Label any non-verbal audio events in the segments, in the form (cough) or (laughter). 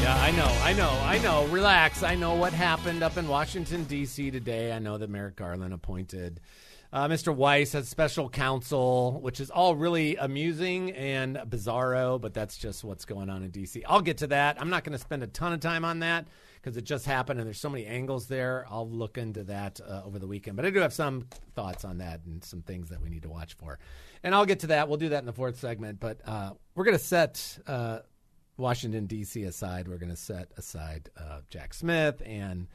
Yeah, I know, I know, I know. Relax. I know what happened up in Washington, D.C. today. I know that Merrick Garland appointed uh, Mr. Weiss as special counsel, which is all really amusing and bizarro, but that's just what's going on in D.C. I'll get to that. I'm not going to spend a ton of time on that because it just happened and there's so many angles there. I'll look into that uh, over the weekend. But I do have some thoughts on that and some things that we need to watch for. And I'll get to that. We'll do that in the fourth segment. But uh, we're going to set uh, Washington, D.C. aside. We're going to set aside uh, Jack Smith and.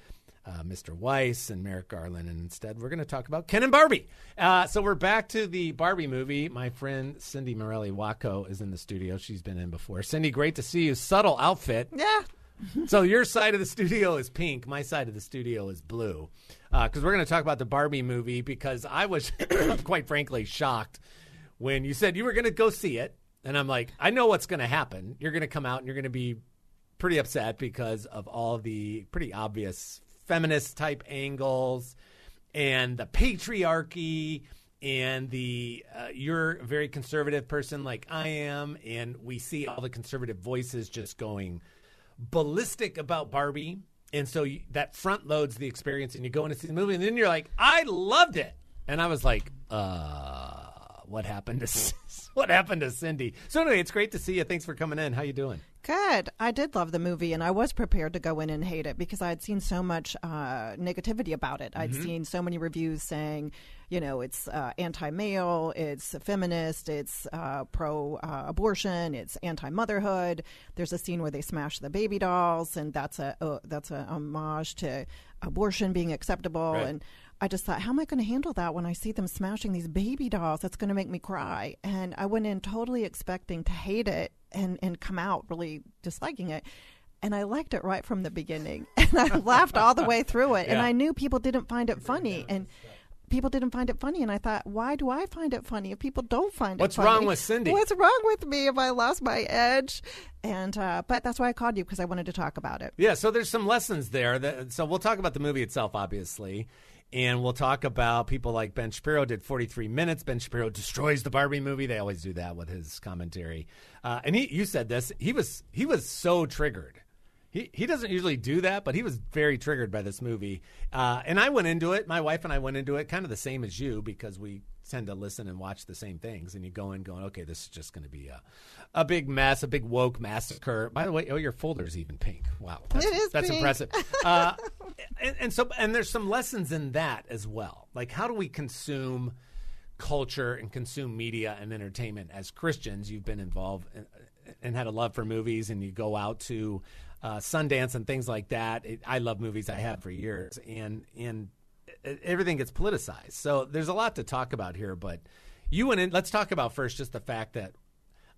Uh, Mr. Weiss and Merrick Garland, and instead we're going to talk about Ken and Barbie. Uh, so we're back to the Barbie movie. My friend Cindy Morelli Waco is in the studio. She's been in before. Cindy, great to see you. Subtle outfit. Yeah, (laughs) so your side of the studio is pink. My side of the studio is blue. Because uh, we're going to talk about the Barbie movie. Because I was, (coughs) quite frankly, shocked when you said you were going to go see it, and I'm like, I know what's going to happen. You're going to come out and you're going to be pretty upset because of all the pretty obvious feminist type angles and the patriarchy and the uh, you're a very conservative person like I am, and we see all the conservative voices just going ballistic about Barbie, and so you, that front loads the experience, and you go in to see the movie, and then you're like, I loved it, and I was like, uh, what happened to (laughs) what happened to Cindy? So anyway, it's great to see you. Thanks for coming in. How you doing? Good. I did love the movie, and I was prepared to go in and hate it because I had seen so much uh, negativity about it. I'd mm-hmm. seen so many reviews saying, you know, it's uh, anti-male, it's feminist, it's uh, pro-abortion, it's anti-motherhood. There's a scene where they smash the baby dolls, and that's a uh, that's a homage to abortion being acceptable. Right. And I just thought, how am I going to handle that when I see them smashing these baby dolls? That's going to make me cry. And I went in totally expecting to hate it and, and come out really disliking it. And I liked it right from the beginning. (laughs) And I laughed all the way through it. Yeah. And I knew people didn't find it funny. And people didn't find it funny. And I thought, why do I find it funny if people don't find What's it funny? What's wrong with Cindy? What's wrong with me if I lost my edge? And uh, but that's why I called you because I wanted to talk about it. Yeah, so there's some lessons there. That, so we'll talk about the movie itself, obviously, and we'll talk about people like Ben Shapiro did 43 minutes. Ben Shapiro destroys the Barbie movie. They always do that with his commentary. Uh, and he, you said this. He was he was so triggered. He he doesn't usually do that, but he was very triggered by this movie. Uh, and I went into it. My wife and I went into it kind of the same as you because we tend to listen and watch the same things. And you go in going, okay, this is just going to be a a big mess, a big woke massacre. By the way, oh, your folder's even pink. Wow, that's, it is. That's pink. impressive. (laughs) Uh, and, and so, and there's some lessons in that as well. Like, how do we consume culture and consume media and entertainment as Christians? You've been involved in, and had a love for movies, and you go out to uh, Sundance and things like that. It, I love movies. I have for years, and and everything gets politicized. So there's a lot to talk about here. But you went in. Let's talk about first just the fact that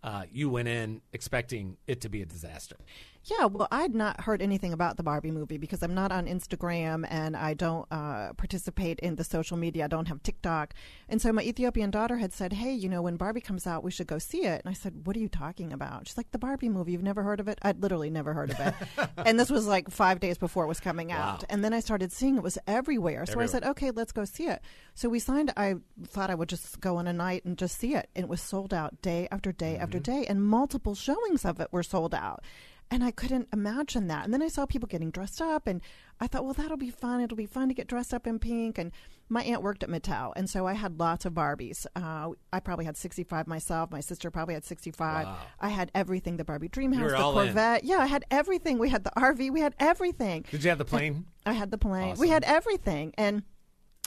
uh, you went in expecting it to be a disaster. Yeah, well, I'd not heard anything about the Barbie movie because I'm not on Instagram and I don't uh, participate in the social media. I don't have TikTok. And so my Ethiopian daughter had said, Hey, you know, when Barbie comes out, we should go see it. And I said, What are you talking about? She's like, The Barbie movie. You've never heard of it? I'd literally never heard of it. (laughs) and this was like five days before it was coming out. And then I started seeing it was everywhere. So everywhere. I said, Okay, let's go see it. So we signed, I thought I would just go on a night and just see it. And it was sold out day after day mm-hmm. after day. And multiple showings of it were sold out. And I couldn't imagine that. And then I saw people getting dressed up, and I thought, well, that'll be fun. It'll be fun to get dressed up in pink. And my aunt worked at Mattel, and so I had lots of Barbies. Uh, I probably had 65 myself. My sister probably had 65. Wow. I had everything the Barbie Dream House, the all in. Corvette. Yeah, I had everything. We had the RV, we had everything. Did you have the plane? I had the plane. Awesome. We had everything. And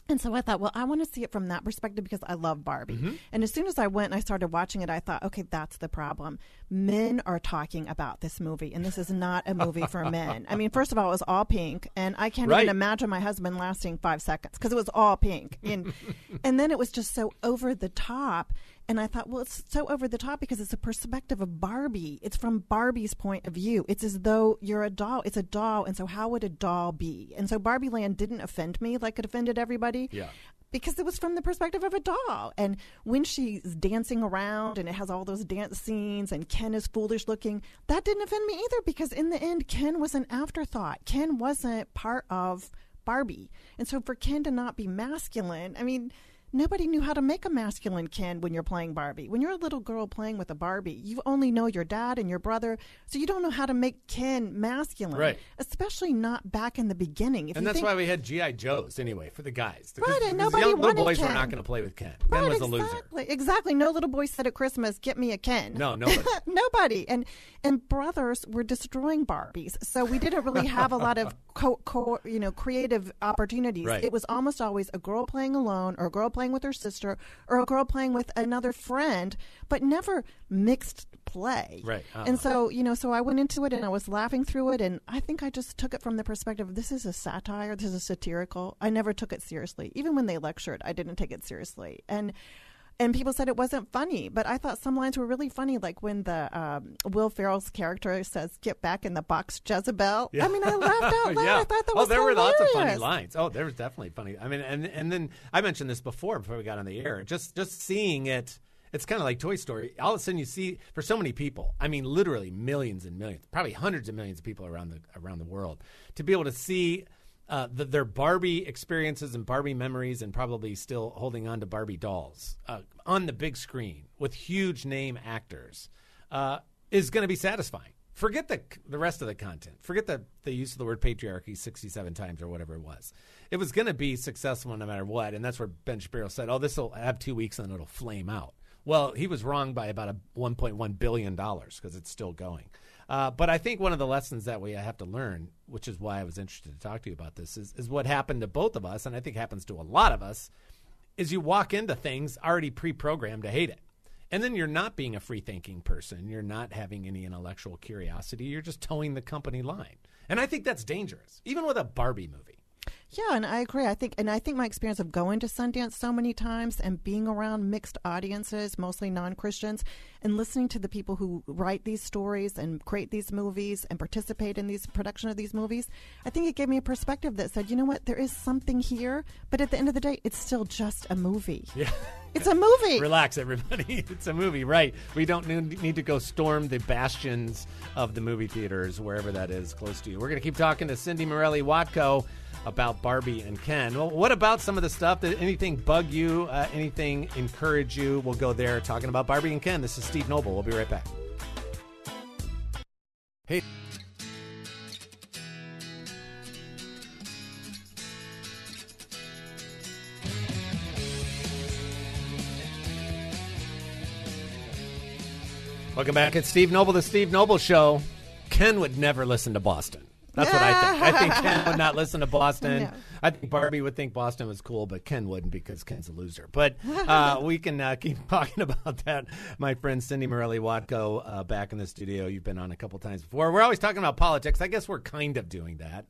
and so I thought, well, I want to see it from that perspective because I love Barbie. Mm-hmm. And as soon as I went and I started watching it, I thought, okay, that's the problem. Men are talking about this movie, and this is not a movie for (laughs) men. I mean, first of all, it was all pink, and I can't Right. even imagine my husband lasting five seconds because it was all pink. And, (laughs) and then it was just so over the top. And I thought, well, it's so over the top because it's a perspective of Barbie. It's from Barbie's point of view. It's as though you're a doll. It's a doll. And so, how would a doll be? And so, Barbie Land didn't offend me like it offended everybody. Yeah. Because it was from the perspective of a doll. And when she's dancing around and it has all those dance scenes and Ken is foolish looking, that didn't offend me either because in the end, Ken was an afterthought. Ken wasn't part of Barbie. And so, for Ken to not be masculine, I mean, Nobody knew how to make a masculine Ken when you're playing Barbie. When you're a little girl playing with a Barbie, you only know your dad and your brother, so you don't know how to make Ken masculine. Right. Especially not back in the beginning. If and that's think, why we had GI Joes anyway for the guys. Right, and nobody young, little wanted boys were not going to play with Ken. Right, Ken was a loser. exactly, Exactly. No little boy said at Christmas, "Get me a Ken." No, (laughs) nobody. Nobody. And and brothers were destroying Barbies, so we didn't really have a lot of (laughs) co, co you know creative opportunities. Right. It was almost always a girl playing alone, or a girl playing with her sister, or a girl playing with another friend, but never mixed play. Right. Uh-huh. And so you know, so I went into it and I was laughing through it, and I think I just took it from the perspective: this is a satire, this is satirical. I never took it seriously, even when they lectured. I didn't take it seriously, and and people said it wasn't funny, but I thought some lines were really funny, like when the um, Will Ferrell's character says, "Get back in the box, Jezebel." I mean, I laughed out (laughs) loud. yeah. I thought that was funny. oh, was there were lots of funny lines. Oh, there was definitely funny. I mean, and and then I mentioned this before before we got on the air. Just just seeing it, it's kind of like Toy Story. All of a sudden, you see for so many people. I mean, literally millions and millions, probably hundreds of millions of people around the around the world to be able to see. Uh, the, their Barbie experiences and Barbie memories, and probably still holding on to Barbie dolls uh, on the big screen with huge name actors, uh, is going to be satisfying. Forget the the rest of the content. Forget the the use of the word patriarchy sixty seven times or whatever it was. It was going to be successful no matter what, and that's where Ben Shapiro said, "Oh, this will have two weeks and it'll flame out." Well, he was wrong by about a one point one billion dollars because it's still going. Uh, but I think one of the lessons that we have to learn, which is why I was interested to talk to you about this, is, is what happened to both of us, and I think happens to a lot of us, is you walk into things already pre-programmed to hate it. And then you're not being a free thinking person. You're not having any intellectual curiosity. You're just toeing the company line. And I think that's dangerous, even with a Barbie movie. Yeah, and I agree. I think, and I think my experience of going to Sundance so many times and being around mixed audiences, mostly non Christians, and listening to the people who write these stories and create these movies and participate in these production of these movies, I think it gave me a perspective that said, you know what, there is something here, but at the end of the day, it's still just a movie. Yeah. (laughs) It's a movie. Relax, everybody. (laughs) It's a movie, right? We don't need to go storm the bastions of the movie theaters, wherever that is close to you. We're going to keep talking to Cindy Morelli Watko about Barbie and Ken. Well, what about some of the stuff? Did anything bug you? Uh, anything encourage you? We'll go there talking about Barbie and Ken. This is Steve Noble. We'll be right back. Hey. Welcome back. It's Steve Noble, the Steve Noble Show. Ken would never listen to Boston. That's what I think. I think (laughs) Ken would not listen to Boston. No. I think Barbie would think Boston was cool, but Ken wouldn't because Ken's a loser. But uh, we can uh, keep (laughs) talking about that. My friend Cindy Morelli Watko uh, back in the studio. You've been on a couple times before. We're always talking about politics. I guess we're kind of doing that.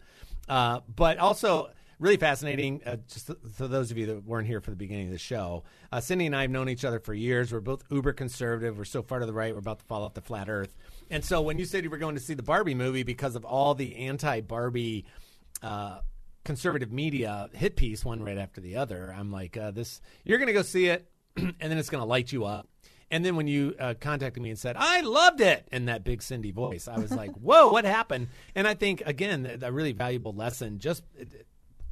Uh, but also, really fascinating. Uh, just for those of you that weren't here for the beginning of the show, uh, Cindy and I have known each other for years. We're both uber conservative. We're so far to the right. We're about to fall off the flat Earth. And so when you said you were going to see the Barbie movie because of all the anti-Barbie uh, conservative media hit piece, one right after the other, I'm like, uh, this. You're going to go see it, (clears throat) and then it's going to light you up. And then when you uh, contacted me and said, I loved it in that big Cindy voice, I was like, (laughs) whoa, what happened? And I think, again, a really valuable lesson just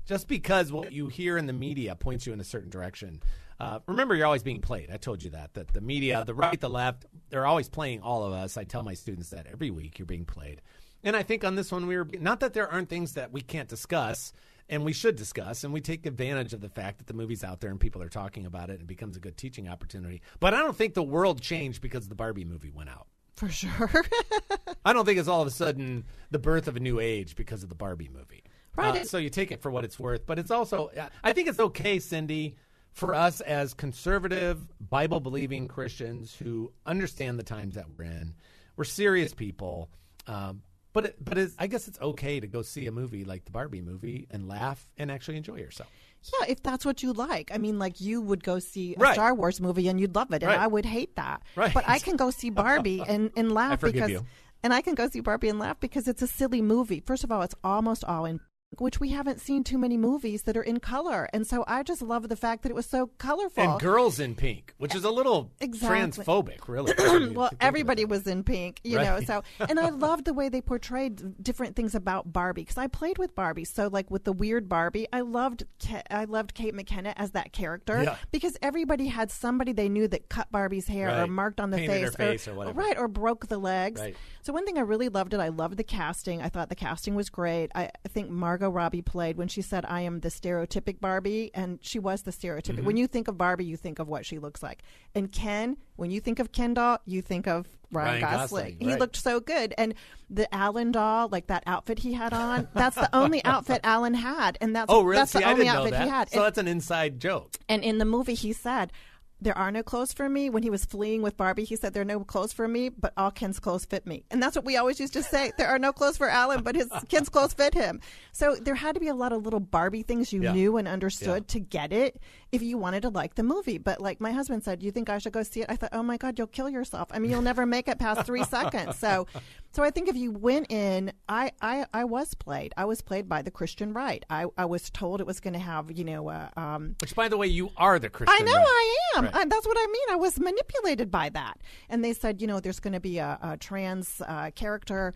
just because what you hear in the media points you in a certain direction. Uh, remember, you're always being played. I told you that. That the media, the right, the left, they're always playing all of us. I tell my students that every week you're being played. And I think on this one, we were not that there aren't things that we can't discuss and we should discuss, and we take advantage of the fact that the movie's out there and people are talking about it and it becomes a good teaching opportunity. But I don't think the world changed because the Barbie movie went out. For sure. (laughs) I don't think it's all of a sudden the birth of a new age because of the Barbie movie. Right. Uh, so you take it for what it's worth, but it's also I think it's okay, Cindy, for us as conservative, Bible believing Christians who understand the times that we're in. We're serious people, um, But it, but it's, I guess it's okay to go see a movie like the Barbie movie and laugh and actually enjoy yourself. Yeah, if that's what you like. I mean, like you would go see a Right. Star Wars movie and you'd love it, and Right. I would hate that. Right. But I can go see Barbie (laughs) and, and laugh because, you. and I can go see Barbie and laugh because it's a silly movie. First of all, it's almost all in which we haven't seen too many movies that are in color, and so I just love the fact that it was so colorful. And girls in pink, which is a little Exactly. transphobic, really. (clears throat) well, everybody was in pink, you know. So, and I loved the way they portrayed different things about Barbie because I played with Barbie. So, like with the weird Barbie, I loved I loved Kate McKinnon as that character Yeah. because everybody had somebody they knew that cut Barbie's hair or marked on the Painted face, face or whatever. right, or broke the legs. Right. So, one thing I really loved it. I loved the casting. I thought the casting was great. I, I think Margot Robbie played when she said, "I am the stereotypic Barbie," and she was the stereotypic. Mm-hmm. When you think of Barbie, you think of what she looks like. And Ken, when you think of Ken doll, you think of Ryan, Ryan Gosling. Gosling, He right. looked so good, and the Alan doll, like that outfit he had on, that's the only (laughs) outfit Alan had, and that's Oh, really? that's See, the only outfit that. he had. So And- that's an inside joke. and in the movie, he said, There are no clothes for me. When he was fleeing with Barbie, he said, There are no clothes for me, but all Ken's clothes fit me. And that's what we always used to say. There are no clothes for Alan, but his (laughs) Ken's clothes fit him. So there had to be a lot of little Barbie things you Yeah. knew and understood to get it if you wanted to like the movie. But like my husband said, You think I should go see it? I thought, Oh my God, you'll kill yourself. I mean, you'll never make it past three (laughs) seconds. So. So I think if you went in, I, I, I was played. I was played by the Christian right. I, I was told it was going to have, you know, uh, um, Which, by the way, you are the Christian. I know right. I am. Right. I, that's what I mean. I was manipulated by that. And they said, you know, there's going to be a, a trans uh, character.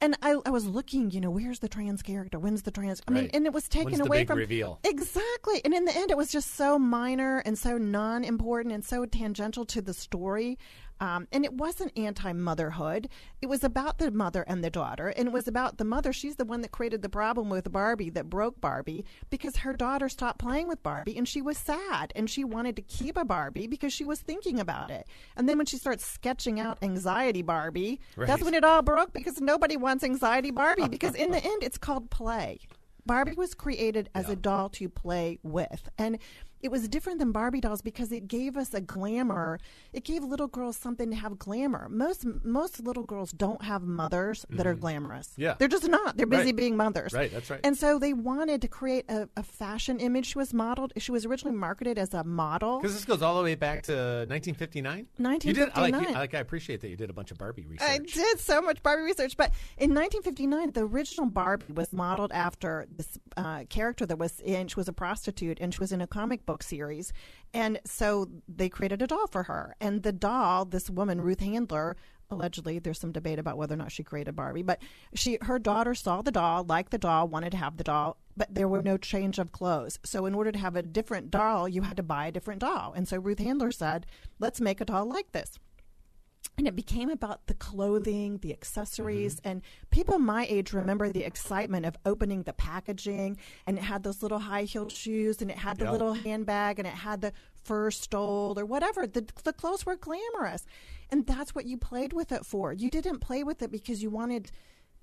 And I, I was looking, you know, where's the trans character? When's the trans? I mean, and it was taken When's away big from reveal? exactly. And in the end, it was just so minor and so non-important and so tangential to the story. Um, and it wasn't anti-motherhood. It was about the mother and the daughter, and it was about the mother. She's the one that created the problem with Barbie that broke Barbie because her daughter stopped playing with Barbie, and she was sad, and she wanted to keep a Barbie because she was thinking about it. And then when she starts sketching out anxiety Barbie, that's when it all broke because nobody wants anxiety Barbie because in the end, it's called play. Barbie was created as a doll to play with. And it was different than Barbie dolls because it gave us a glamour. It gave little girls something to have glamour. Most most little girls don't have mothers that are glamorous. Mm-hmm. Yeah. They're just not. They're busy Right. being mothers. Right, that's right. And so they wanted to create a, a fashion image. She was modeled. She was originally marketed as a model. Because this goes all the way back to 1959. You did. I like, 1959. I like. I appreciate that you did a bunch of Barbie research. I did so much Barbie research, but in 1959, the original Barbie was modeled after this uh, character that was in. She was a prostitute, and she was in a comic book series, and so they created a doll for her. And the doll, this woman Ruth Handler. Allegedly, there's some debate about whether or not she created Barbie, but she, her daughter saw the doll, liked the doll, wanted to have the doll, but there were no change of clothes. So, in order to have a different doll, you had to buy a different doll. And so Ruth Handler said, "Let's make a doll like this." And it became about the clothing, the accessories, Mm-hmm. and people my age remember the excitement of opening the packaging, and it had those little high heeled shoes, and it had the Yeah. little handbag, and it had the fur stole or whatever. The the clothes were glamorous, and that's what you played with it for. You didn't play with it because you wanted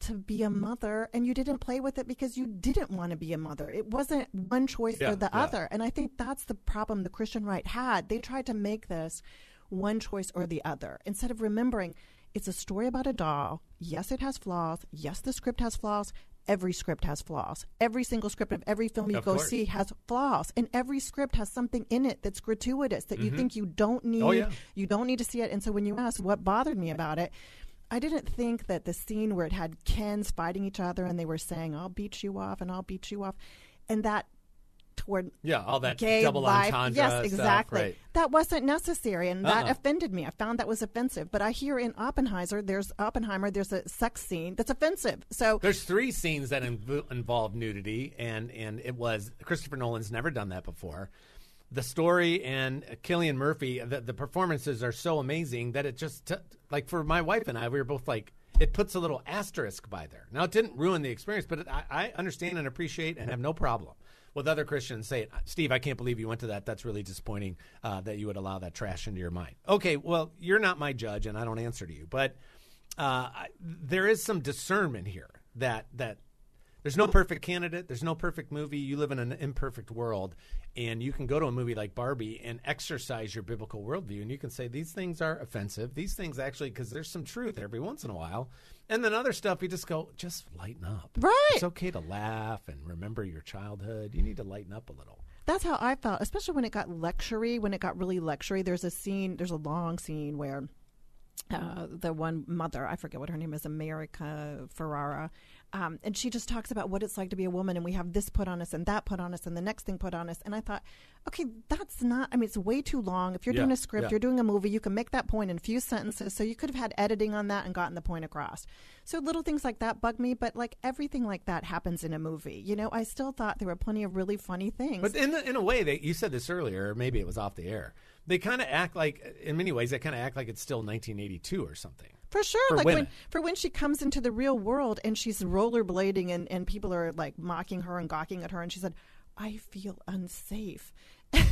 to be a mother, and you didn't play with it because you didn't want to be a mother. It wasn't one choice Yeah, or the yeah. other, and I think that's the problem the Christian right had. They tried to make this one choice or the other instead of remembering it's a story about a doll. Yes, it has flaws. Yes, the script has flaws. Every script has flaws. Every single script of every film you Of go course. see has flaws, and every script has something in it that's gratuitous that you mm-hmm. think you don't oh, need. Oh, yeah. You don't need to see it. And so when you ask what bothered me about it, I didn't think that the scene where it had Kens fighting each other and they were saying, "I'll beat you off" and "I'll beat you off," and that toward yeah, all that gay double life. entendre. Yes, stuff, exactly. right. That wasn't necessary, and that Uh-uh. offended me. I found that was offensive. But I hear in Oppenheimer, there's Oppenheimer, there's a sex scene that's offensive. So There's three scenes that inv- involve nudity, and and it was Christopher Nolan's never done that before. The story and Cillian Murphy, the, the performances are so amazing that it just t- like for my wife and I, we were both like, it puts a little asterisk by there. Now it didn't ruin the experience, but it, I, I understand and appreciate and have no problem with other Christians saying, Steve, I can't believe you went to that. That's really disappointing uh, that you would allow that trash into your mind. Okay, well, you're not my judge, and I don't answer to you, but uh, there is some discernment here that that There's no perfect candidate. There's no perfect movie. You live in an imperfect world, and you can go to a movie like Barbie and exercise your biblical worldview, and you can say these things are offensive. These things actually, because there's some truth every once in a while, and then other stuff you just go, just lighten up. Right. It's okay to laugh and remember your childhood. You need to lighten up a little. That's how I felt, especially when it got lectury. When it got really lectury, there's a scene. There's a long scene where uh, the one mother, I forget what her name is, America Ferrera, um, and she just talks about what it's like to be a woman, and we have this put on us, and that put on us, and the next thing put on us. And I thought, okay, that's not. I mean, it's way too long. If you're Yeah, doing a script, yeah. you're doing a movie, you can make that point in a few sentences. So you could have had editing on that and gotten the point across. So little things like that bug me, but like everything like that happens in a movie. You know, I still thought there were plenty of really funny things. But in in a way, they you said this earlier, or maybe it was off the air. They kind of act like, in many ways, they kind of act like it's still 1982 or something. For sure, For like when for when she comes into the real world and she's rollerblading and and people are like mocking her and gawking at her and she said, "I feel unsafe."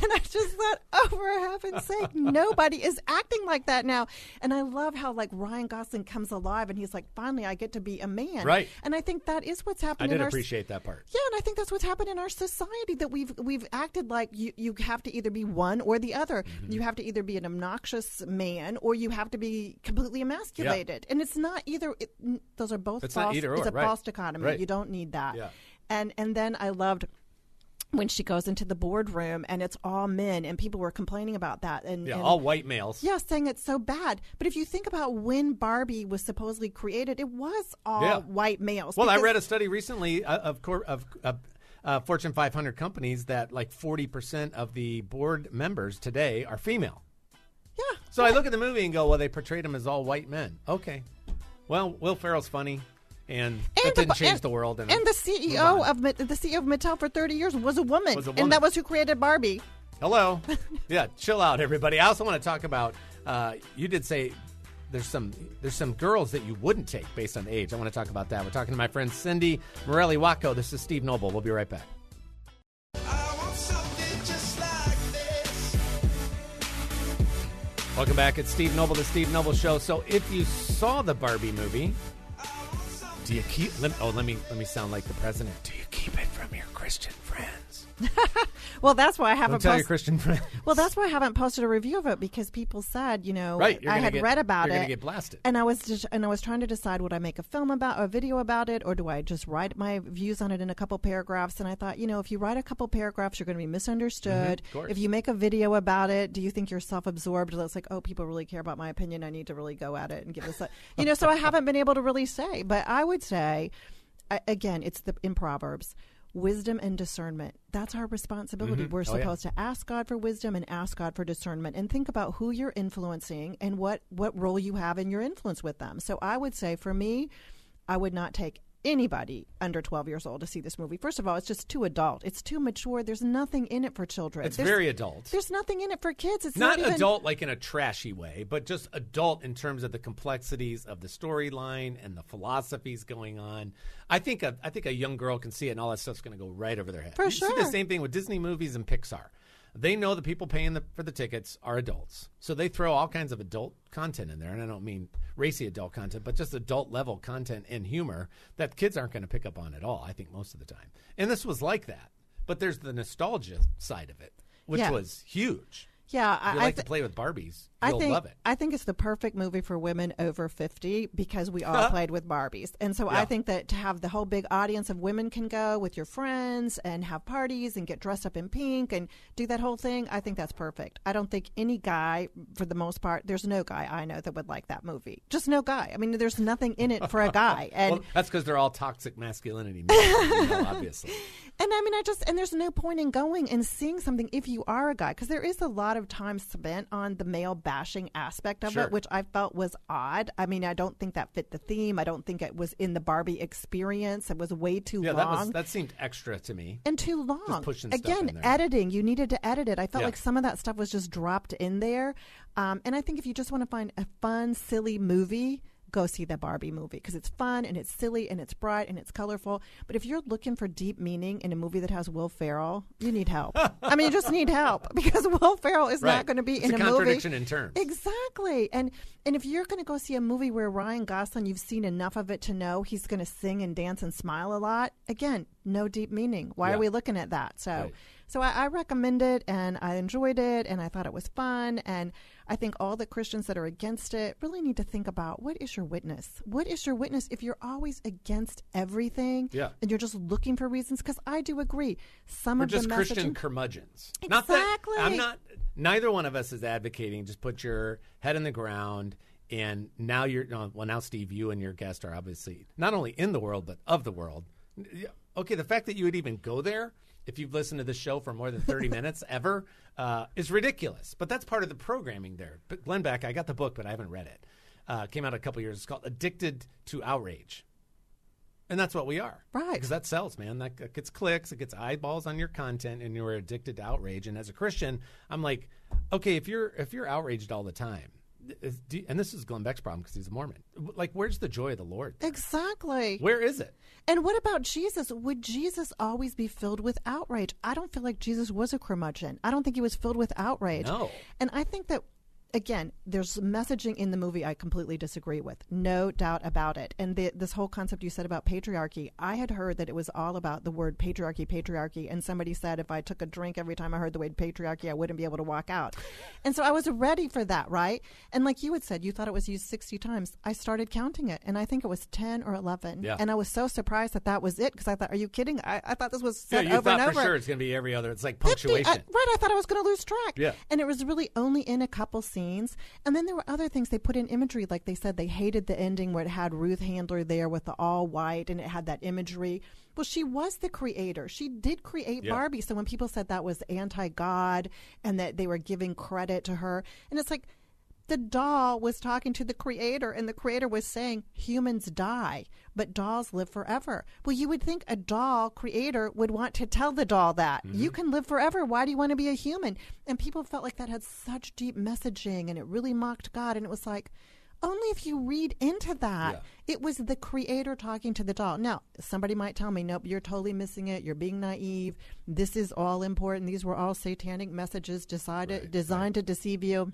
And I just thought, oh, for heaven's sake, nobody is acting like that now. And I love how like Ryan Gosling comes alive and he's like, finally, I get to be a man. Right. And I think that is what's happening. I did in our appreciate that part. yeah, and I think that's what's happened in our society that we've we've acted like you, you have to either be one or the other. Mm-hmm. You have to either be an obnoxious man or you have to be completely emasculated. And it's not either. It, those are both It's not false. either it's a right. false dichotomy. Right. You don't need that. Yeah. And and then I loved when she goes into the boardroom and it's all men and people were complaining about that and Yeah, and- all white males. yeah, saying it's so bad. But if you think about when Barbie was supposedly created, it was all Yeah. white males. Well, I read a study recently uh, of cor- of uh, uh, Fortune 500 companies that like 40% of the board members today are female. Yeah. So I look at the movie and go, well, they portrayed them as all white men. Okay. Well, Will Ferrell's funny, and, that the- didn't change and- the world. And, And the CEO of the CEO of Mattel for 30 years was a woman, Was a and that was who created Barbie. Hello. (laughs) yeah, chill out, everybody. I also want to talk about. Uh, you did say there's some there's some girls that you wouldn't take based on age. I want to talk about that. We're talking to my friend Cindy Morelli Wacko. This is Steve Noble. We'll be right back. I want something just like this. Welcome back. It's Steve Noble, the Steve Noble Show. So, if you saw the Barbie movie, do you keep? Let, oh, let me let me sound like the president. Do you keep it from your Christian friends? (laughs) Well, that's why I Don't haven't tell your posted. Christian friends. Well, that's why I haven't posted a review of it because people said, you know, Right, I had get- read about you're it, get blasted. and I was just, and I was trying to decide would I make a film about, a video about it, or do I just write my views on it in a couple paragraphs? And I thought, you know, if you write a couple paragraphs, you're going to be misunderstood. Mm-hmm, if you make a video about it, do you think you're self-absorbed? It's like, oh, people really care about my opinion. I need to really go at it and give this, a, (laughs) you know. So I haven't been able to really say, but I would say, again, it's the in Proverbs. Wisdom and discernment. That's our responsibility. Mm-hmm. We're Oh, yeah. supposed to ask God for wisdom and ask God for discernment and think about who you're influencing and what, what role you have in your influence with them. So I would say for me, I would not take anybody under 12 years old to see this movie. First of all, it's just too adult. It's too mature. There's nothing in it for children. It's There's- very adult. There's nothing in it for kids. It's not not, even, adult like in a trashy way, but just adult in terms of the complexities of the storyline and the philosophies going on. I think a, I think a young girl can see it, and all that stuff's going to go right over their head. For you see the same thing with Disney movies and Pixar. They know the people paying the, for the tickets are adults, so they throw all kinds of adult content in there. And I don't mean racy adult content, but just adult level content and humor that kids aren't going to pick up on at all. I think most of the time, and this was like that. But there's the nostalgia side of it, which Yeah. was huge. Yeah, I, you I like to play with Barbies, I you'll think love it. I think it's the perfect movie for women over fifty because we all (laughs) played with Barbies, and so Yeah. I think that to have the whole big audience of women can go with your friends and have parties and get dressed up in pink and do that whole thing. I think that's perfect. I don't think any guy, for the most part, there's no guy I know that would like that movie. Just no guy. I mean, there's nothing in it for a guy, (laughs) and well, that's because they're all toxic masculinity, you know, obviously. (laughs) And I mean, I just and there's no point in going and seeing something if you are a guy because there is a lot of time spent on the male bashing aspect of Sure. it, which I felt was odd. I mean, I don't think that fit the theme. I don't think it was in the Barbie experience. It was way too Yeah, long. that was that seemed extra to me. and too long. Again, editing. You needed to edit it. I felt Yeah. like some of that stuff was just dropped in there. Um, and I think if you just want to find a fun, silly movie, go see the Barbie movie because it's fun and it's silly and it's bright and it's colorful. But if you're looking for deep meaning in a movie that has Will Ferrell, you need help. (laughs) I mean, you just need help (laughs) because Will Ferrell is Right. not going to be It's in a a, movie. contradiction in terms. Exactly. And and if you're going to go see a movie where Ryan Gosling, you've seen enough of it to know he's going to sing and dance and smile a lot, again, no deep meaning. Why Yeah. are we looking at that? So Right. So I, I recommend it and I enjoyed it and I thought it was fun and I think all the Christians that are against it really need to think about what is your witness? What is your witness if you're always against everything Yeah. and you're just looking for reasons? Because I do agree. Some We're of just the Christian messaging curmudgeons. Not that Exactly. I'm not. Neither one of us is advocating. Just put your head in the ground. And now you're well. Now, Steve, you and your guest are obviously not only in the world but of the world. Okay, the fact that you would even go there, if you've listened to the show for more than thirty (laughs) minutes ever, uh, is ridiculous. But that's part of the programming there. But Glenn Beck, I got the book, but I haven't read it. Uh, came out a couple years. It's called "Addicted to Outrage." And that's what we are. Right. Because that sells, man. That gets clicks, it gets eyeballs on your content, and you're addicted to outrage. And as a Christian, I'm like, okay, if you're if you're outraged all the time, and this is Glenn Beck's problem because he's a Mormon. Like, where's the joy of the Lord? Exactly. Where is it? And what about Jesus? Would Jesus always be filled with outrage? I don't feel like Jesus was a curmudgeon. I don't think he was filled with outrage. No. And I think that, again, there's messaging in the movie I completely disagree with. No doubt about it. And the, this whole concept you said about patriarchy, I had heard that it was all about the word patriarchy, patriarchy. And somebody said if I took a drink every time I heard the word patriarchy, I wouldn't be able to walk out. And so I was ready for that, right? And like you had said, you thought it was used 60 times. I started counting it, and I think it was 10 or 11. Yeah. And I was so surprised that that was it because I thought, are you kidding? I, I thought this was Yeah, said you over thought and for over. sure it's going to be every other. It's like 50 uh, punctuation. I- right, I thought I was going to lose track. Yeah. And it was really only in a couple scenes. And then there were other things they put in imagery, like they said they hated the ending where it had Ruth Handler there with the all white and it had that imagery. Well, she was the creator. She did create Yeah. Barbie. So when people said that was anti God and that they were giving credit to her, and it's like, the doll was talking to the creator, and the creator was saying humans die, but dolls live forever. Well, you would think a doll creator would want to tell the doll that mm-hmm. you can live forever. Why do you want to be a human? And people felt like that had such deep messaging, and it really mocked God. And it was like, only if you read into that, it was the creator talking to the doll. Now, somebody might tell me, nope, you're totally missing it. You're being naive. This is all important. These were all satanic messages decided, designed to deceive you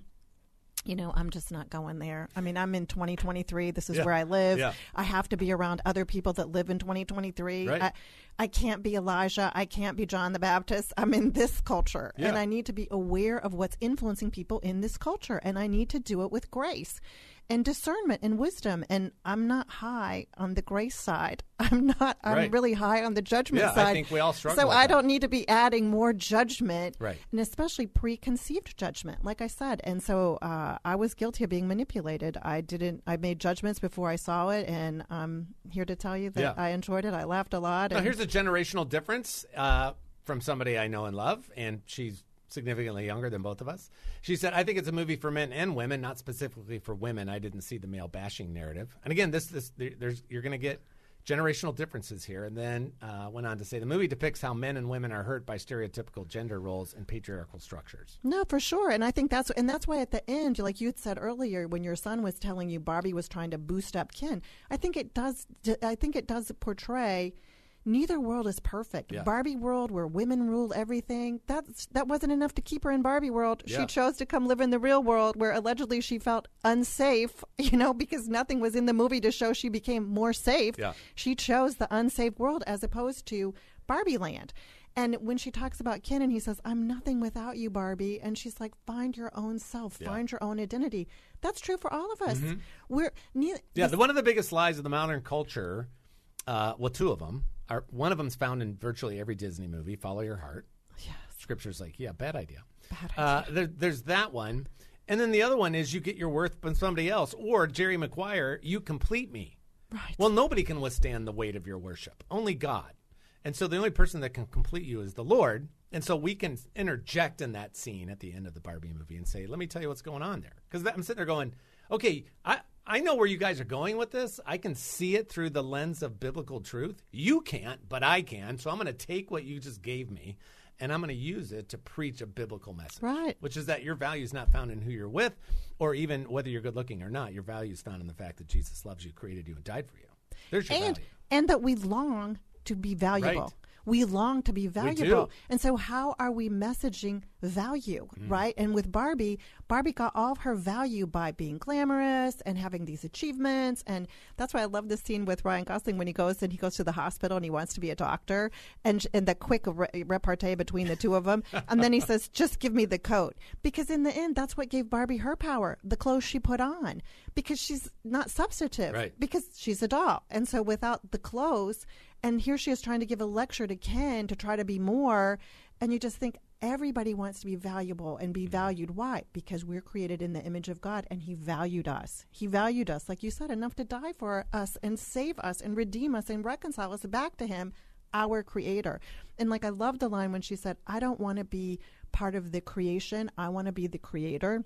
you know, I'm just not going there. I mean, I'm in 2023. This is Yeah. where I live. Yeah. I have to be around other people that live in 2023. Right. I, I can't be Elijah. I can't be John the Baptist. I'm in this culture. And I need to be aware of what's influencing people in this culture. And I need to do it with grace and discernment and wisdom. And I'm not high on the grace side. (laughs) I'm not, I'm Right. really high on the judgment Yeah, I side. think we all struggle So I that. don't need to be adding more judgment Right. and especially preconceived judgment like i said and so uh, i was guilty of being manipulated i didn't i made judgments before i saw it and i'm here to tell you that Yeah. i enjoyed it i laughed a lot Now, and here's a generational difference uh, from somebody I know and love, and she's significantly younger than both of us. She said, "I think it's a movie for men and women, not specifically for women. I didn't see the male bashing narrative." And again, this this there's you're going to get generational differences here. And then uh, went on to say, the movie depicts how men and women are hurt by stereotypical gender roles and patriarchal structures. No, for sure, and I think that's and that's why at the end, like you had said earlier, when your son was telling you Barbie was trying to boost up Ken, I think it does. I think it does portray. Neither world is perfect. Yeah. Barbie world, where women rule everything, that's that wasn't enough to keep her in Barbie world. Yeah. She chose to come live in the real world, where allegedly she felt unsafe. (laughs) You know, because nothing was in the movie to show she became more safe. Yeah. She chose the unsafe world as opposed to Barbie land. And when she talks about Ken and he says, I'm nothing without you, Barbie, and she's like, find your own self, find your own identity. That's true for all of us. We're ne- Mm-hmm. Yeah, the, one of the biggest lies of the modern culture, uh, well, two of them are. One of them's found in virtually every Disney movie. Follow your heart. Yes. Scripture's like, yeah, bad idea. Bad Uh, there, there's that one, and then the other one is you get your worth from somebody else, or Jerry Maguire, you complete me. Right. Well, nobody can withstand the weight of your worship. Only God. And so the only person that can complete you is the Lord. And so we can interject in that scene at the end of the Barbie movie and say, let me tell you what's going on there. Because I'm sitting there going, okay, I, I know where you guys are going with this. I can see it through the lens of biblical truth. You can't, but I can. So I'm going to take what you just gave me and I'm going to use it to preach a biblical message. Right. Which is that your value is not found in who you're with, or even whether you're good looking or not. Your value is found in the fact that Jesus loves you, created you, and died for you. There's your and value. and that we long to be valuable. Right. We long to be valuable. And so how are we messaging value, mm. right? And with Barbie, Barbie got all of her value by being glamorous and having these achievements and that's why I love this scene with Ryan Gosling when he goes and he goes to the hospital and he wants to be a doctor and and the quick re- repartee between the two of them and then he (laughs) says just give me the coat because in the end that's what gave Barbie her power, the clothes she put on because she's not substantive Right. because she's a doll. And so without the clothes, and here she is trying to give a lecture to Ken to try to be more, and you just think everybody wants to be valuable and be mm-hmm. valued. Why? Because we're created in the image of God and He valued us. He valued us, like you said, enough to die for us and save us and redeem us and reconcile us back to Him, our Creator. And like I love the line when she said, I don't want to be part of the creation, I want to be the Creator.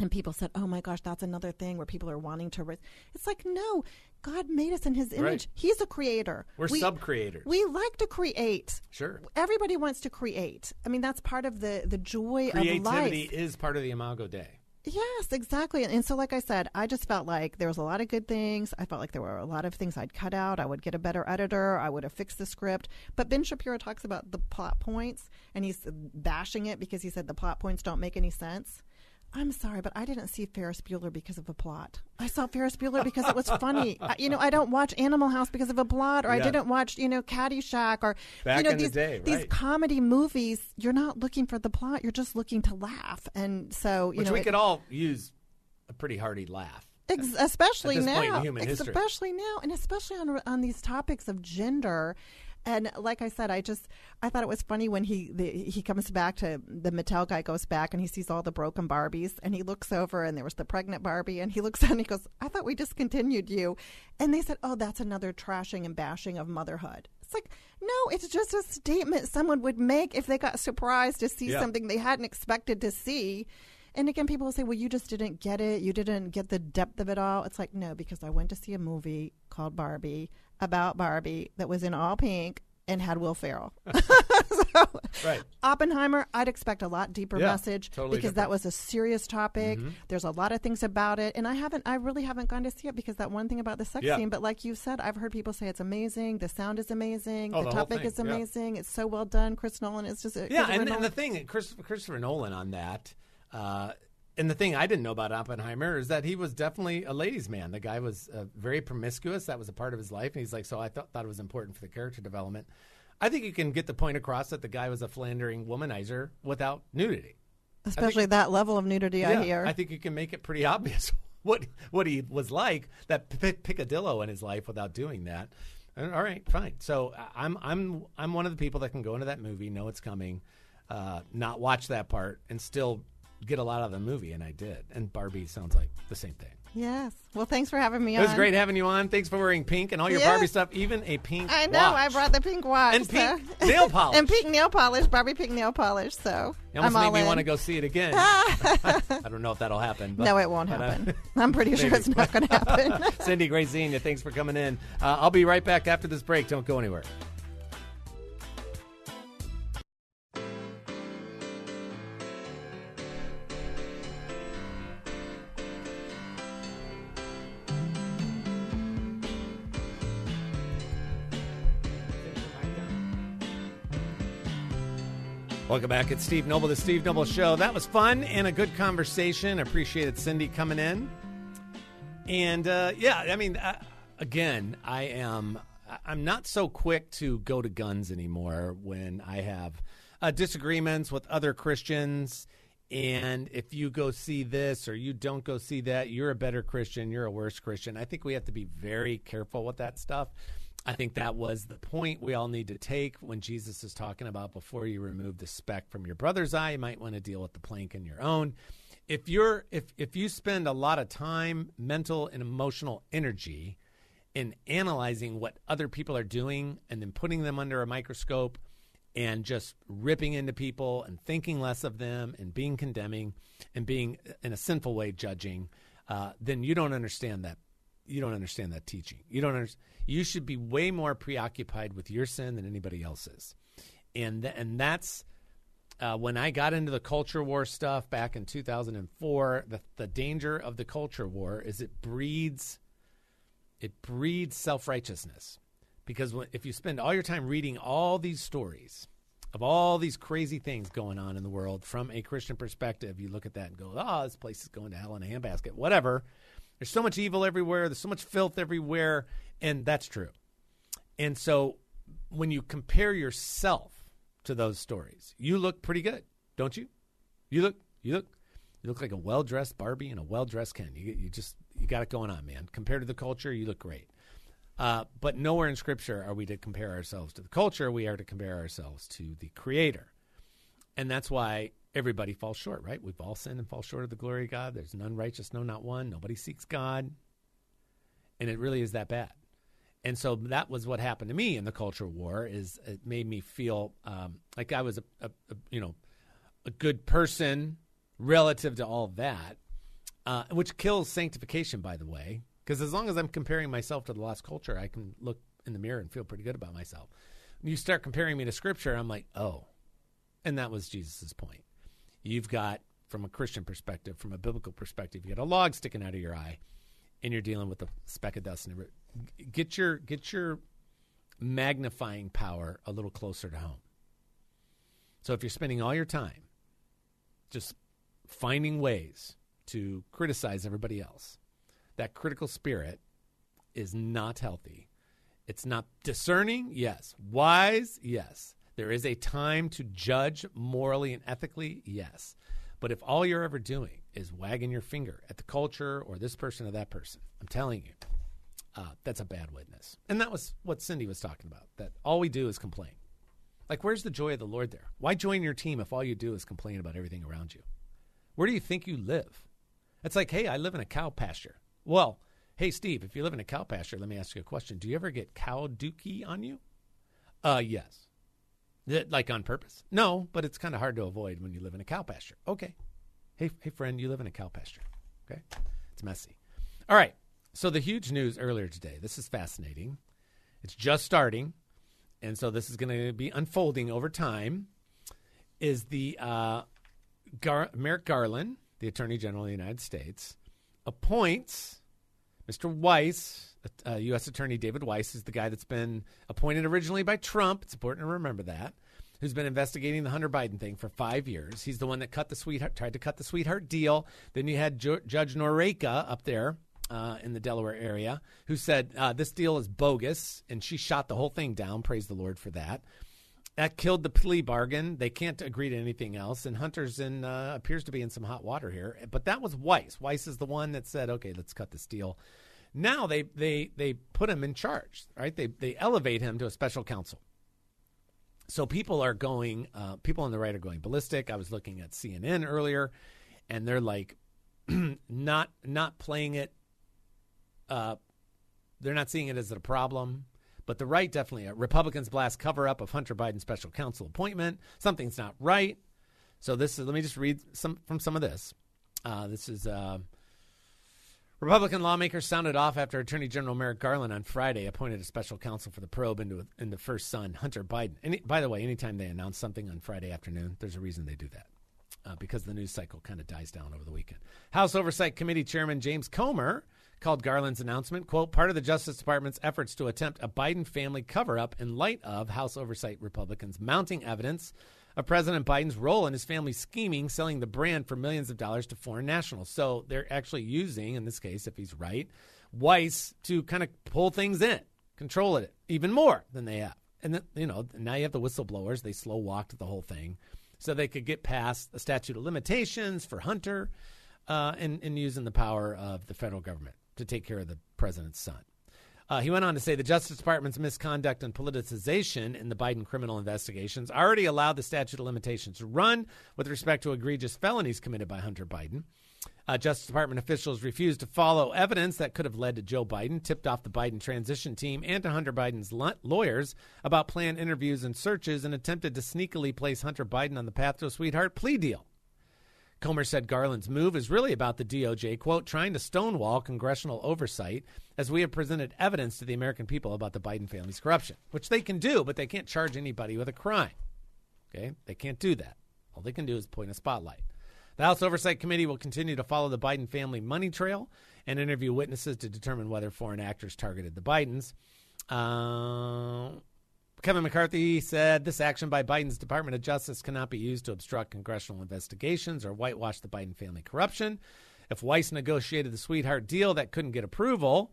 And people said, "Oh my gosh, that's another thing where people are wanting to." Re-. It's like, no, God made us in His image. Right. He's a creator. We're We- sub-creators. We like to create. Sure. Everybody wants to create. I mean, that's part of the the joy of life. Creativity is part of the Imago Dei. Yes, exactly. And so, like I said, I just felt like there was a lot of good things. I felt like there were a lot of things I'd cut out. I would get a better editor. I would have fixed the script. But Ben Shapiro talks about the plot points, and he's bashing it because he said the plot points don't make any sense. I'm sorry, but I didn't see Ferris Bueller because of a plot. I saw Ferris Bueller because it was funny. (laughs) I, you know, I don't watch Animal House because of a plot, or I didn't watch, you know, Caddyshack, or Back you know in the these day, these comedy movies. You're not looking for the plot; you're just looking to laugh. And so, you Which know, we it- could all use a pretty hearty laugh. Ex- especially now, human history. especially now, and especially on on these topics of gender. And like I said, I just I thought it was funny when he the, he comes back to the Mattel guy goes back and he sees all the broken Barbies and he looks over and there was the pregnant Barbie and he looks (laughs) and he goes, I thought we discontinued you, and they said, oh, that's another trashing and bashing of motherhood. It's like no, it's just a statement someone would make if they got surprised to see Yeah. something they hadn't expected to see. And again, people will say, well, you just didn't get it. You didn't get the depth of it all. It's like, no, because I went to see a movie called Barbie about Barbie that was in all pink and had Will Ferrell. (laughs) (laughs) so, Right. Oppenheimer, I'd expect a lot deeper Yeah, message totally because that different. Mm-hmm. was a serious topic. There's a lot of things about it, and I haven't, I really haven't gone to see it because that one thing about the sex Yeah. scene. But like you said, I've heard people say it's amazing. The sound is amazing. Oh, the, the topic is yeah. amazing. It's so well done. Chris Nolan is just Yeah, and, and the thing, Chris, Christopher Nolan on that, uh, and the thing I didn't know about Oppenheimer is that he was definitely a ladies' man. The guy was uh, very promiscuous. That was a part of his life. And he's like, so I thought thought it was important for the character development. I think you can get the point across that the guy was a philandering womanizer without nudity. especially that level of nudity. I hear. I think you can make it pretty (laughs) obvious what what he was like that p- peccadillo in his life without doing that. And, all right, fine. So I- I'm I'm I'm one of the people that can go into that movie, know it's coming, uh, not watch that part, and still get a lot out of the movie, and I did. And Barbie sounds like the same thing. yes. Well, thanks for having me It on. was great having you on. Thanks for wearing pink and all your Yes. Barbie stuff, even a pink. I know. I brought the pink watch and so- pink nail polish. (laughs) and pink nail polish, Barbie pink nail polish. So You almost I'm made all me in. want to go see it again. (laughs) I don't know if that'll happen. But, no, it won't uh, happen. I'm pretty (laughs) sure it's not going to happen. Cindy, great seeing you. Thanks for coming in. Uh, I'll be right back after this break. Don't go anywhere. Welcome back. It's Steve Noble, the Steve Noble Show. That was fun and a good conversation. Appreciated Cindy coming in. And uh, yeah, I mean, uh, again, I am I'm not so quick to go to guns anymore when I have uh, disagreements with other Christians. And if you go see this or you don't go see that, you're a better Christian, you're a worse Christian. I think we have to be very careful with that stuff. I think that was the point we all need to take when Jesus is talking about before you remove the speck from your brother's eye, you might want to deal with the plank in your own. If you're if if you spend a lot of time mental and emotional energy in analyzing what other people are doing and then putting them under a microscope and just ripping into people and thinking less of them and being condemning and being in a sinful way judging uh, then you don't understand that you don't understand that teaching you don't understand you should be way more preoccupied with your sin than anybody else's and th- and that's uh, when I got into the culture war stuff back in 2004. The the danger of the culture war is it breeds it breeds self righteousness because when, if you spend all your time reading all these stories of all these crazy things going on in the world from a Christian perspective, you look at that and go, "Oh, this place is going to hell in a handbasket." Whatever. There's so much evil everywhere. There's so much filth everywhere, and that's true. And so, when you compare yourself to those stories, you look pretty good, don't you? You look, you look, you look like a well dressed Barbie and a well dressed Ken. You, you just, you got it going on, man. Compared to the culture, you look great. Uh, but nowhere in Scripture are we to compare ourselves to the culture. We are to compare ourselves to the Creator. And that's why everybody falls short, right? We've all sinned and fall short of the glory of God. There's none righteous, no, not one. Nobody seeks God. And it really is that bad. And so that was what happened to me in the culture war is it made me feel um, like I was a, a, a, you know, a good person relative to all that, uh, which kills sanctification, by the way, because as long as I'm comparing myself to the lost culture, I can look in the mirror and feel pretty good about myself. When you start comparing me to Scripture, I'm like, oh, and that was Jesus' point. You've got, from a Christian perspective, from a biblical perspective, you got a log sticking out of your eye, and you're dealing with a speck of dust. And get your get your magnifying power a little closer to home. So if you're spending all your time just finding ways to criticize everybody else, that critical spirit is not healthy. It's not discerning, yes. Wise, yes. There is a time to judge morally and ethically, yes. But if all you're ever doing is wagging your finger at the culture or this person or that person, I'm telling you, uh, that's a bad witness. And that was what Cindy was talking about, that all we do is complain. Like, where's the joy of the Lord there? Why join your team if all you do is complain about everything around you? Where do you think you live? It's like, hey, I live in a cow pasture. Well, hey, Steve, if you live in a cow pasture, let me ask you a question. Do you ever get cow dookie on you? Uh, yes. Like on purpose? No, but it's kind of hard to avoid when you live in a cow pasture. Okay. Hey, hey, friend, you live in a cow pasture. Okay. It's messy. All right. So the huge news earlier today. This is fascinating. It's just starting, and so this is going to be unfolding over time. Is the uh, Gar- Merrick Garland, the Attorney General of the United States, appoints Mr. Weiss, uh, U.S. Attorney David Weiss, is the guy that's been appointed originally by Trump. It's important to remember that. Who's been investigating the Hunter Biden thing for five years? He's the one that cut the sweetheart, tried to cut the sweetheart deal. Then you had Ju- Judge Noreika up there uh, in the Delaware area who said uh, this deal is bogus, and she shot the whole thing down. Praise the Lord for that. That killed the plea bargain. They can't agree to anything else, and Hunter's in uh, appears to be in some hot water here. But that was Weiss. Weiss is the one that said, "Okay, let's cut this deal." Now they they they put him in charge, right? They they elevate him to a special counsel. So people are going, uh, people on the right are going ballistic. I was looking at CNN earlier, and they're like, (clears throat) not not playing it. Uh, they're not seeing it as a problem. But the right definitely, uh, Republicans blast cover up of Hunter Biden special counsel appointment. Something's not right. So this is. Let me just read some from some of this. Uh, this is. Uh, Republican lawmakers sounded off after Attorney General Merrick Garland on Friday appointed a special counsel for the probe into into first son Hunter Biden. Any, by the way, anytime they announce something on Friday afternoon, there's a reason they do that. Uh, because the news cycle kind of dies down over the weekend. House Oversight Committee Chairman James Comer called Garland's announcement, quote, part of the Justice Department's efforts to attempt a Biden family cover up in light of House Oversight Republicans mounting evidence of President Biden's role in his family's scheming, selling the brand for millions of dollars to foreign nationals. So they're actually using, in this case, if he's right, Weiss to kind of pull things in, control it even more than they have. And then, you know, now you have the whistleblowers. They slow walked the whole thing so they could get past the statute of limitations for Hunter uh, and, and using the power of the federal government to take care of the president's son. Uh, he went on to say the Justice Department's misconduct and politicization in the Biden criminal investigations already allowed the statute of limitations to run with respect to egregious felonies committed by Hunter Biden. Uh, Justice Department officials refused to follow evidence that could have led to Joe Biden, tipped off the Biden transition team and to Hunter Biden's lawyers about planned interviews and searches, and attempted to sneakily place Hunter Biden on the path to a sweetheart plea deal. Comer said Garland's move is really about the DOJ, quote, trying to stonewall congressional oversight as we have presented evidence to the American people about the Biden family's corruption, which they can do, but they can't charge anybody with a crime. Okay, they can't do that. All they can do is point a spotlight. The House Oversight Committee will continue to follow the Biden family money trail and interview witnesses to determine whether foreign actors targeted the Bidens. Uh, Kevin McCarthy said this action by Biden's Department of Justice cannot be used to obstruct congressional investigations or whitewash the Biden family corruption. If Weiss negotiated the sweetheart deal that couldn't get approval,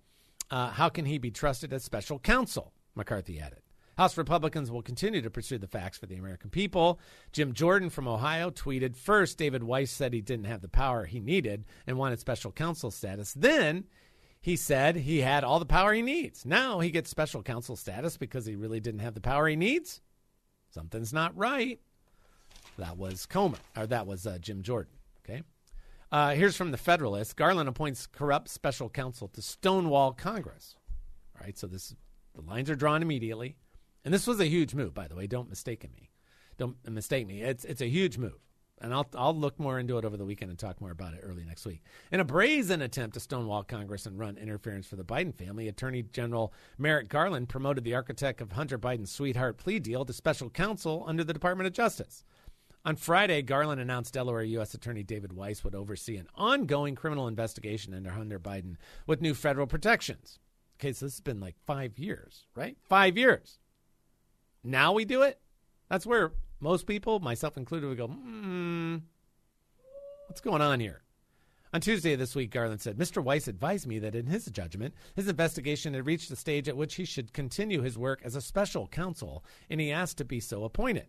uh, how can he be trusted as special counsel? McCarthy added. House Republicans will continue to pursue the facts for the American people. Jim Jordan from Ohio tweeted First, David Weiss said he didn't have the power he needed and wanted special counsel status. Then he said he had all the power he needs. Now he gets special counsel status because he really didn't have the power he needs. Something's not right. That was Comer, or that was uh, Jim Jordan. Okay. Uh, here's from the Federalist. Garland appoints corrupt special counsel to stonewall Congress. All right, so this the lines are drawn immediately, and this was a huge move, by the way. Don't mistake me. Don't mistake me. It's it's a huge move, and I'll I'll look more into it over the weekend and talk more about it early next week. In a brazen attempt to stonewall Congress and run interference for the Biden family, Attorney General Merrick Garland promoted the architect of Hunter Biden's sweetheart plea deal to special counsel under the Department of Justice. On Friday, Garland announced Delaware U.S. Attorney David Weiss would oversee an ongoing criminal investigation into Hunter Biden with new federal protections. Okay, so this has been like five years, right? Five years. Now we do it? That's where most people, myself included, would go, hmm, what's going on here? On Tuesday of this week, Garland said, Mr. Weiss advised me that in his judgment, his investigation had reached the stage at which he should continue his work as a special counsel, and he asked to be so appointed.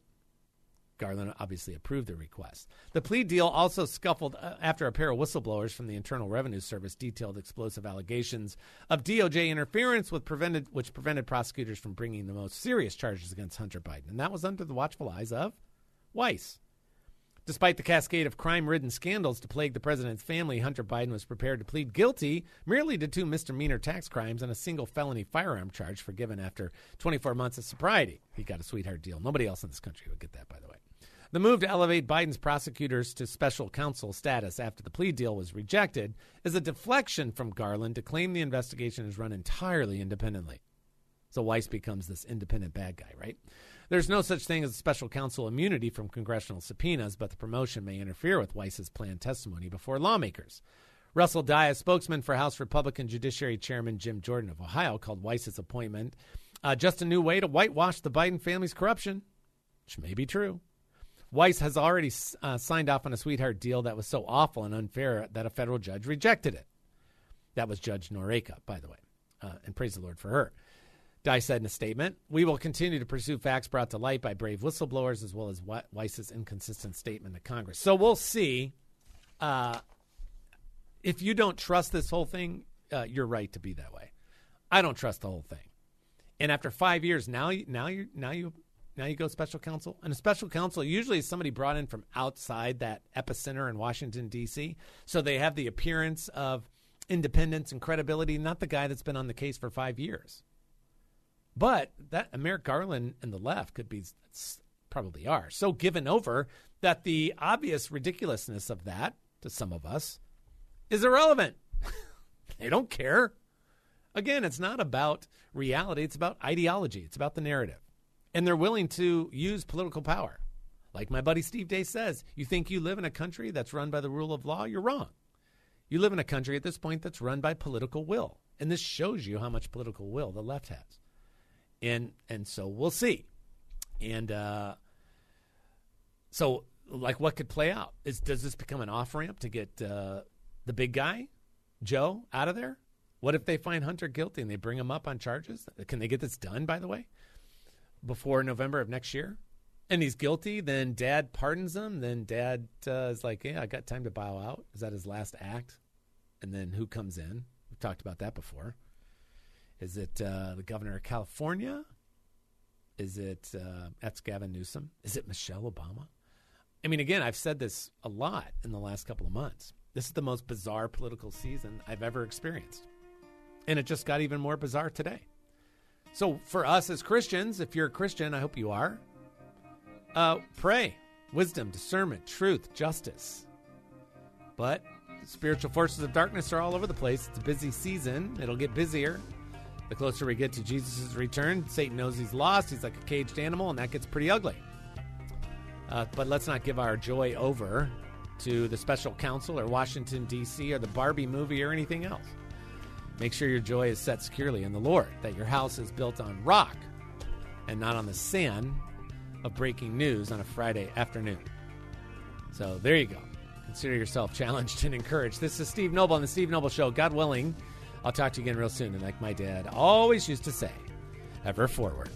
Garland obviously approved the request. The plea deal also scuffled uh, after a pair of whistleblowers from the Internal Revenue Service detailed explosive allegations of DOJ interference with prevented, which prevented prosecutors from bringing the most serious charges against Hunter Biden. And that was under the watchful eyes of Weiss. Despite the cascade of crime ridden scandals to plague the president's family, Hunter Biden was prepared to plead guilty merely to two misdemeanor tax crimes and a single felony firearm charge forgiven after 24 months of sobriety. He got a sweetheart deal. Nobody else in this country would get that, by the way. The move to elevate Biden's prosecutors to special counsel status after the plea deal was rejected is a deflection from Garland to claim the investigation is run entirely independently. So Weiss becomes this independent bad guy, right? There's no such thing as special counsel immunity from congressional subpoenas, but the promotion may interfere with Weiss's planned testimony before lawmakers. Russell a spokesman for House Republican Judiciary Chairman Jim Jordan of Ohio, called Weiss's appointment uh, just a new way to whitewash the Biden family's corruption, which may be true. Weiss has already uh, signed off on a sweetheart deal that was so awful and unfair that a federal judge rejected it. That was Judge Noreika, by the way, uh, and praise the Lord for her. Dye said in a statement, We will continue to pursue facts brought to light by brave whistleblowers as well as Weiss's inconsistent statement to Congress. So we'll see. Uh, if you don't trust this whole thing, uh, you're right to be that way. I don't trust the whole thing. And after five years, now, now you, now you now you go special counsel. And a special counsel usually is somebody brought in from outside that epicenter in Washington, D.C. So they have the appearance of independence and credibility, not the guy that's been on the case for five years. But that Merrick Garland and the left could be, probably are, so given over that the obvious ridiculousness of that, to some of us, is irrelevant. (laughs) they don't care. Again, it's not about reality, it's about ideology, it's about the narrative and they're willing to use political power. Like my buddy Steve Day says, you think you live in a country that's run by the rule of law? You're wrong. You live in a country at this point that's run by political will. And this shows you how much political will the left has. And and so we'll see. And uh, so like what could play out? Is does this become an off ramp to get uh, the big guy, Joe, out of there? What if they find Hunter guilty and they bring him up on charges? Can they get this done, by the way? Before November of next year, and he's guilty, then dad pardons him. Then dad uh, is like, "Yeah, I got time to bow out." Is that his last act? And then who comes in? We've talked about that before. Is it uh, the governor of California? Is it uh, that's Gavin Newsom? Is it Michelle Obama? I mean, again, I've said this a lot in the last couple of months. This is the most bizarre political season I've ever experienced. And it just got even more bizarre today. So, for us as Christians, if you're a Christian, I hope you are, uh, pray wisdom, discernment, truth, justice. But spiritual forces of darkness are all over the place. It's a busy season, it'll get busier. The closer we get to Jesus' return, Satan knows he's lost. He's like a caged animal, and that gets pretty ugly. Uh, but let's not give our joy over to the special counsel or Washington, D.C., or the Barbie movie or anything else. Make sure your joy is set securely in the Lord, that your house is built on rock and not on the sand of breaking news on a Friday afternoon. So there you go. Consider yourself (laughs) challenged and encouraged. This is Steve Noble on the Steve Noble Show. God willing, I'll talk to you again real soon. And like my dad always used to say, ever forward.